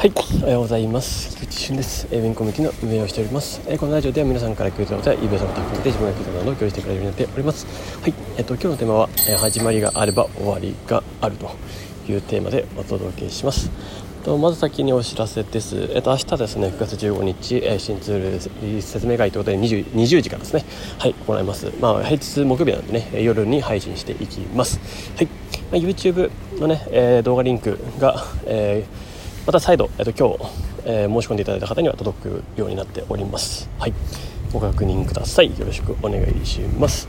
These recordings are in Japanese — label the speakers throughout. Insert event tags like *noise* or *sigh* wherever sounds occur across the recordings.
Speaker 1: はいおはようございます。菊池俊です。えウィンコミュニティの運営をしております。えーこのラジオでは皆さんから聞いたことやイベントのタッグで自分が聞いたことなどを共有してくれるようになっておりますはいえっ、と今日のテーマは、えー始まりがあれば終わりがあるというテーマでお届けします。とまず先にお知らせです、えっと明日ですね9月15日、えー新ツール説明会ということで 20, 20時からですねはい行います。まあ平日木曜日なんでね夜に配信していきます。はい、まあ、YouTube のね、えー動画リンクが、えーまた再度、えっと、今日、えー申し込んでいただいた方には届くようになっております。はい、ご確認ください。よろしくお願いします。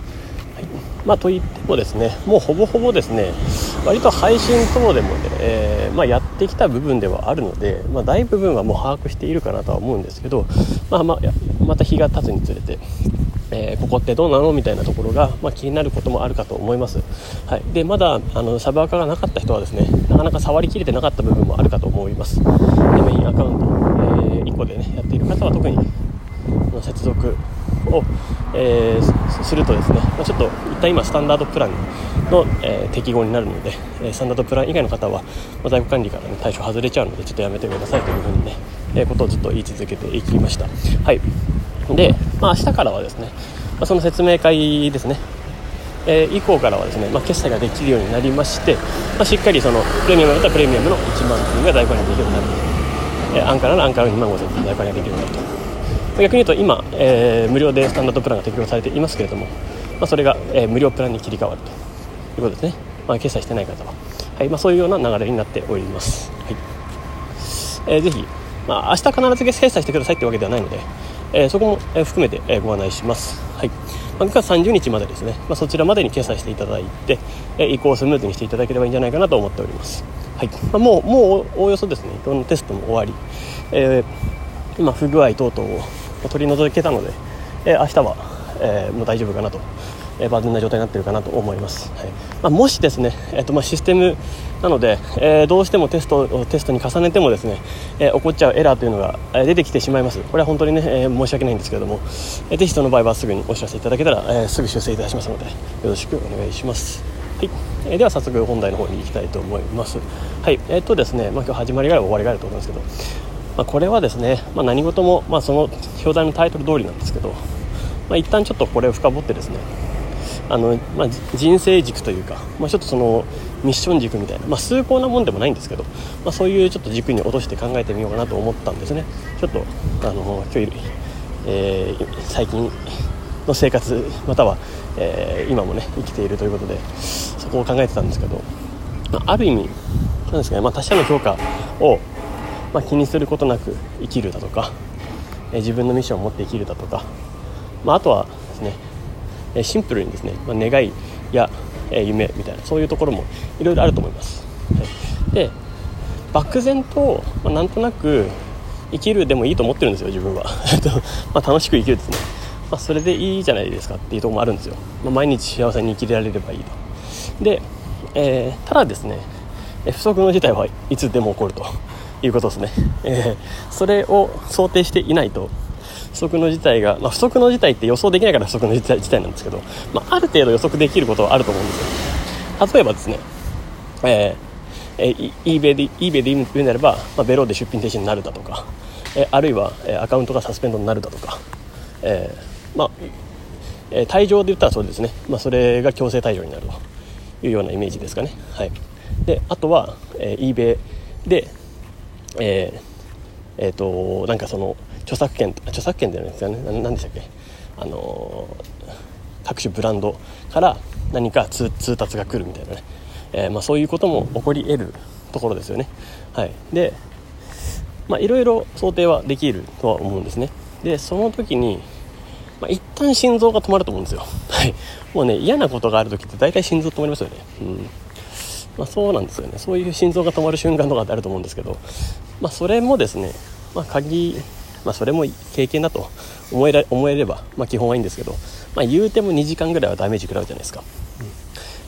Speaker 1: はい、まあといってもですね、もうほぼほぼですね、割と配信等でもね、えーまあ、やってきた部分ではあるので、まあ、大部分はもう把握しているかなとは思うんですけど、まあまあ、また日が経つにつれて、えーここってどうなの？みたいなところが、まあ、気になることもあるかと思います、はい、でまだあのサブアカがなかった人はですねなかなか触りきれてなかった部分もあるかと思います。でメインアカウント、え1個でねやっている方は特に接続を、えーするとですね、まあ、ちょっと一旦今スタンダードプランの、えー適合になるので、えスタンダードプラン以外の方は、まあ、在庫管理から、ね、対象外れちゃうのでちょっとやめてくださいというふうにね、えことをずっと言い続けていきました。はい。で、まあ、明日からはですね、まあ、その説明会ですね。えー以降からはですね、まあ、決済ができるようになりまして、まあ、しっかりそのプレミアムだったらプレミアムの1万分が在庫にできるようになる、えーアンカーならアンカーの2万5000分在庫にできるようになると。逆に言うと今、えー無料でスタンダードプランが適用されていますけれども、まあ、それが、えー無料プランに切り替わると。いうことですね、まあ、決済してない方は、はい。まあ、そういうような流れになっております、はい。えーぜひ、まあ、明日必ず決済してくださいってわけではないので、えーそこもえ含めてえご案内します。はい。まあ、9月30日までですね、まあ、そちらまでに決済していただいて、えー移行をスムーズにしていただければいいんじゃないかなと思っております。はい。まあ、もう、もうおおよそですね、いろんなテストも終わり、えー今、不具合等々を取り除けたので、えー明日は、えーもう大丈夫かなと。え万全な状態になっているかなと思います、はい。まあ、もしですね、えーとまあ、システムなので、えーどうしてもテストをテストに重ねてもですね、えー起こっちゃうエラーというのが、え出てきてしまいます。これは本当にね、えー申し訳ないんですけれども、えーぜひその場合はすぐにお知らせいただけたら、えーすぐ修正いたしますのでよろしくお願いします。はい、えーでは早速本題の方に行きたいと思います。はい。えーっとですね、まあ、今日始まりがある終わりがあると思いますけどまあ、これはですね、まあ、何事も、まあ、その表題のタイトル通りなんですけど、まあ、一旦ちょっとこれを深掘ってですねあの、まあ、人生軸というか、まあ、ちょっとそのミッション軸みたいな、まあ、崇高なもんでもないんですけど、まあ、そういうちょっと軸に落として考えてみようかなと思ったんですね。ちょっとあの今日、えー最近の生活または、えー今もね生きているということでそこを考えてたんですけど、まあ、る意味なんですかね、ま、他者の評価を、ま、気にすることなく生きるだとか、えー自分のミッションを持って生きるだとか、ま、あとはですねえシンプルにですね、まあ、願いや、夢みたいなそういうところもいろいろあると思います、はい、で漠然と、まあ、なんとなく生きるでもいいと思ってるんですよ自分は。*laughs* ま楽しく生きるですね、まあ、それでいいじゃないですかっていうところもあるんですよ、まあ、毎日幸せに生きられればいいと。で、えーただですね不測の事態はいつでも起こるということですね、えーそれを想定していないと不測の事態が、まあ、不測の事態って予想できないから不測の事態なんですけど、まあ、ある程度予測できることはあると思うんですよ。例えばですね、えーえー、eBay で eBay で言うなれば、まあ、ベローで出品停止になるだとか、えーあるいは、えーアカウントがサスペンドになるだとか、えーまあえー退場で言ったらそうですね、まあ、それが強制退場になるというようなイメージですかね、はい、であとは、えー、eBay で、えーえー、となんかその著作権著作権じゃないですよね。ななんでしたっけ？あの各種ブランドから何か通達が来るみたいなね、えーまあ、そういうことも起こり得るところですよね。はい。でいろいろ想定はできるとは思うんですね。でその時に、まあ、一旦心臓が止まると思うんですよ。はい。もうね嫌なことがある時って大体心臓止まりますよね。うん。まあ、そうなんですよね。そういう心臓が止まる瞬間とかってあると思うんですけど、まあ、それもですね、まあ、鍵、まあ、それも経験だと思えら思えれば、まあ、基本はいいんですけど、まあ、言うても2時間ぐらいはダメージ食らうじゃないですか、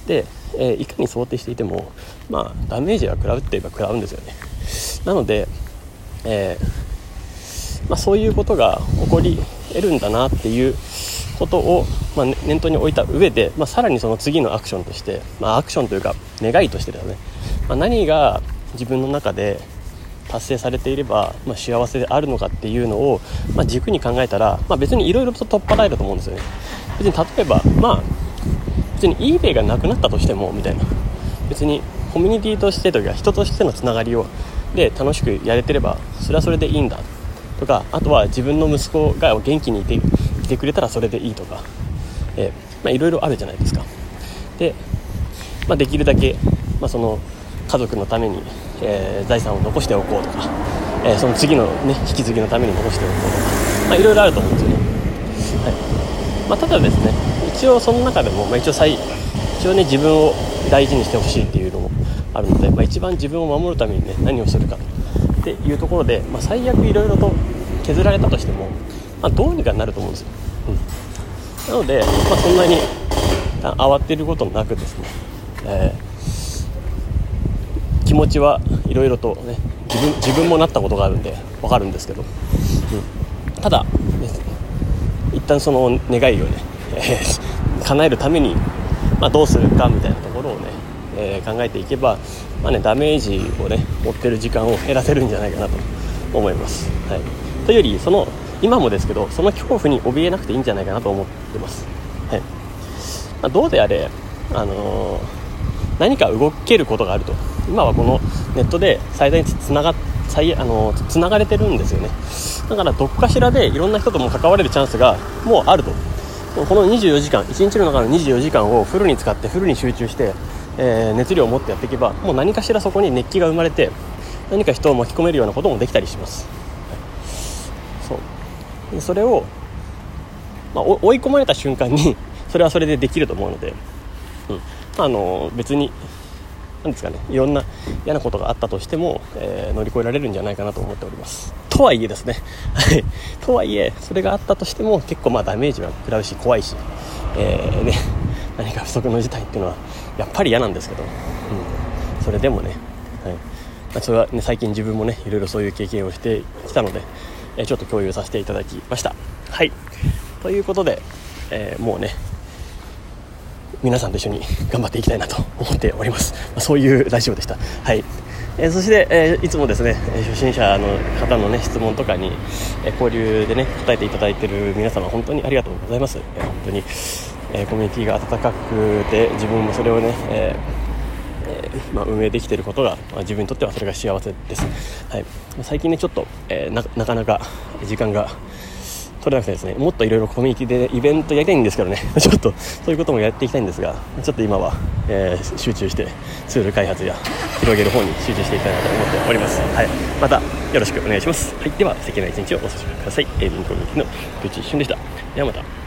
Speaker 1: うん。で、えーいかに想定していても、まあ、ダメージは食らうって言えば食らうんですよね。なので、えーまあ、そういうことが起こり得るんだなっていうことを、まあ、ね念頭に置いた上で、まあ、さらにその次のアクションとして、まあ、アクションというか願いとしてですね、まあ、何が自分の中で達成されていれば、まあ、幸せであるのかっていうのを、まあ、軸に考えたら、まあ、別にいろいろと取っ払えると思うんですよね。別に例えばまあ別に eBay がなくなったとしてもみたいな。別にコミュニティとしてというか人としてのつながりをで楽しくやれてればそれはそれでいいんだ。とかあとは自分の息子が元気にいていてくれたらそれでいいとか、えまあ、いろいろあるじゃないですか。で、まあ、できるだけ、まあ、その家族のために、えー、財産を残しておこうとか、えー、その次の、ね、引き継ぎのために残しておこうとか、まあ、いろいろあると思うんですよね、はい。まあ、ただですね一応その中でも、まあ、一応最一応ね自分を大事にしてほしいっていうのもあるので、まあ、一番自分を守るためにね何をするかっていうところで、まあ、最悪いろいろと削られたとしても、まあ、どうにかなると思うんですよ、うん、なので、まあ、そんなに慌てることなくですね、えー、気持ちはいろいろとね自分自分もなったことがあるんで分かるんですけど、うん、ただ、ね、一旦その願いをね、えー、叶えるために、まあ、どうするかみたいなところをね、えー、考えていけば、まあね、ダメージをね持ってる時間を減らせるんじゃないかなと思います。はい、というよりその今もですけどその恐怖に怯えなくていいんじゃないかなと思ってます。はいまあ、どうであれ、あのー、何か動けることがあると。今はこのネットで最大につなが最あのつながれてるんですよね。だからどこかしらでいろんな人とも関われるチャンスがもうあると。この24時間1日の中の24時間をフルに使ってフルに集中して、えー、熱量を持ってやっていけばもう何かしらそこに熱気が生まれて何か人を巻き込めるようなこともできたりします、そう。それを、まあ、追い込まれた瞬間にそれはそれでできると思うので、うん、あの別に何ですかねいろんな嫌なことがあったとしても、えー、乗り越えられるんじゃないかなと思っております。とはいえですね。*laughs* とはいえそれがあったとしても結構まあダメージは食らうし怖いし、えー、ね、*laughs* 何か不測の事態っていうのはやっぱり嫌なんですけど、うん、それでもね、はい。ま、それは、ね、最近自分もねいろいろそういう経験をしてきたので、え、ちょっと共有させていただきました。はい。ということで、えもうね皆さんと一緒に頑張っていきたいなと思っております、まあ、そういうラジオでした。はい。えー、そして、えー、いつもですね初心者の方の、ね、質問とかに、えー、交流でね答えていただいている皆様本当にありがとうございます、えー、本当に、えコミュニティが温かくて自分もそれをね、えまあ、運営できていることが、まあ、自分にとってはそれが幸せです、はい、最近ねちょっと、えなかなか時間が取れなくてですねもっといろいろコミュニティでイベントやりたいんですけどね *laughs* ちょっとそういうこともやっていきたいんですがちょっと今は、えー、集中してツール開発や広げる方に集中していきたいなと思っております、はい、またよろしくお願いします、はい、では素敵な一日をお過ごしください。エイビンコミュニティのプチ一瞬でした。ではまた。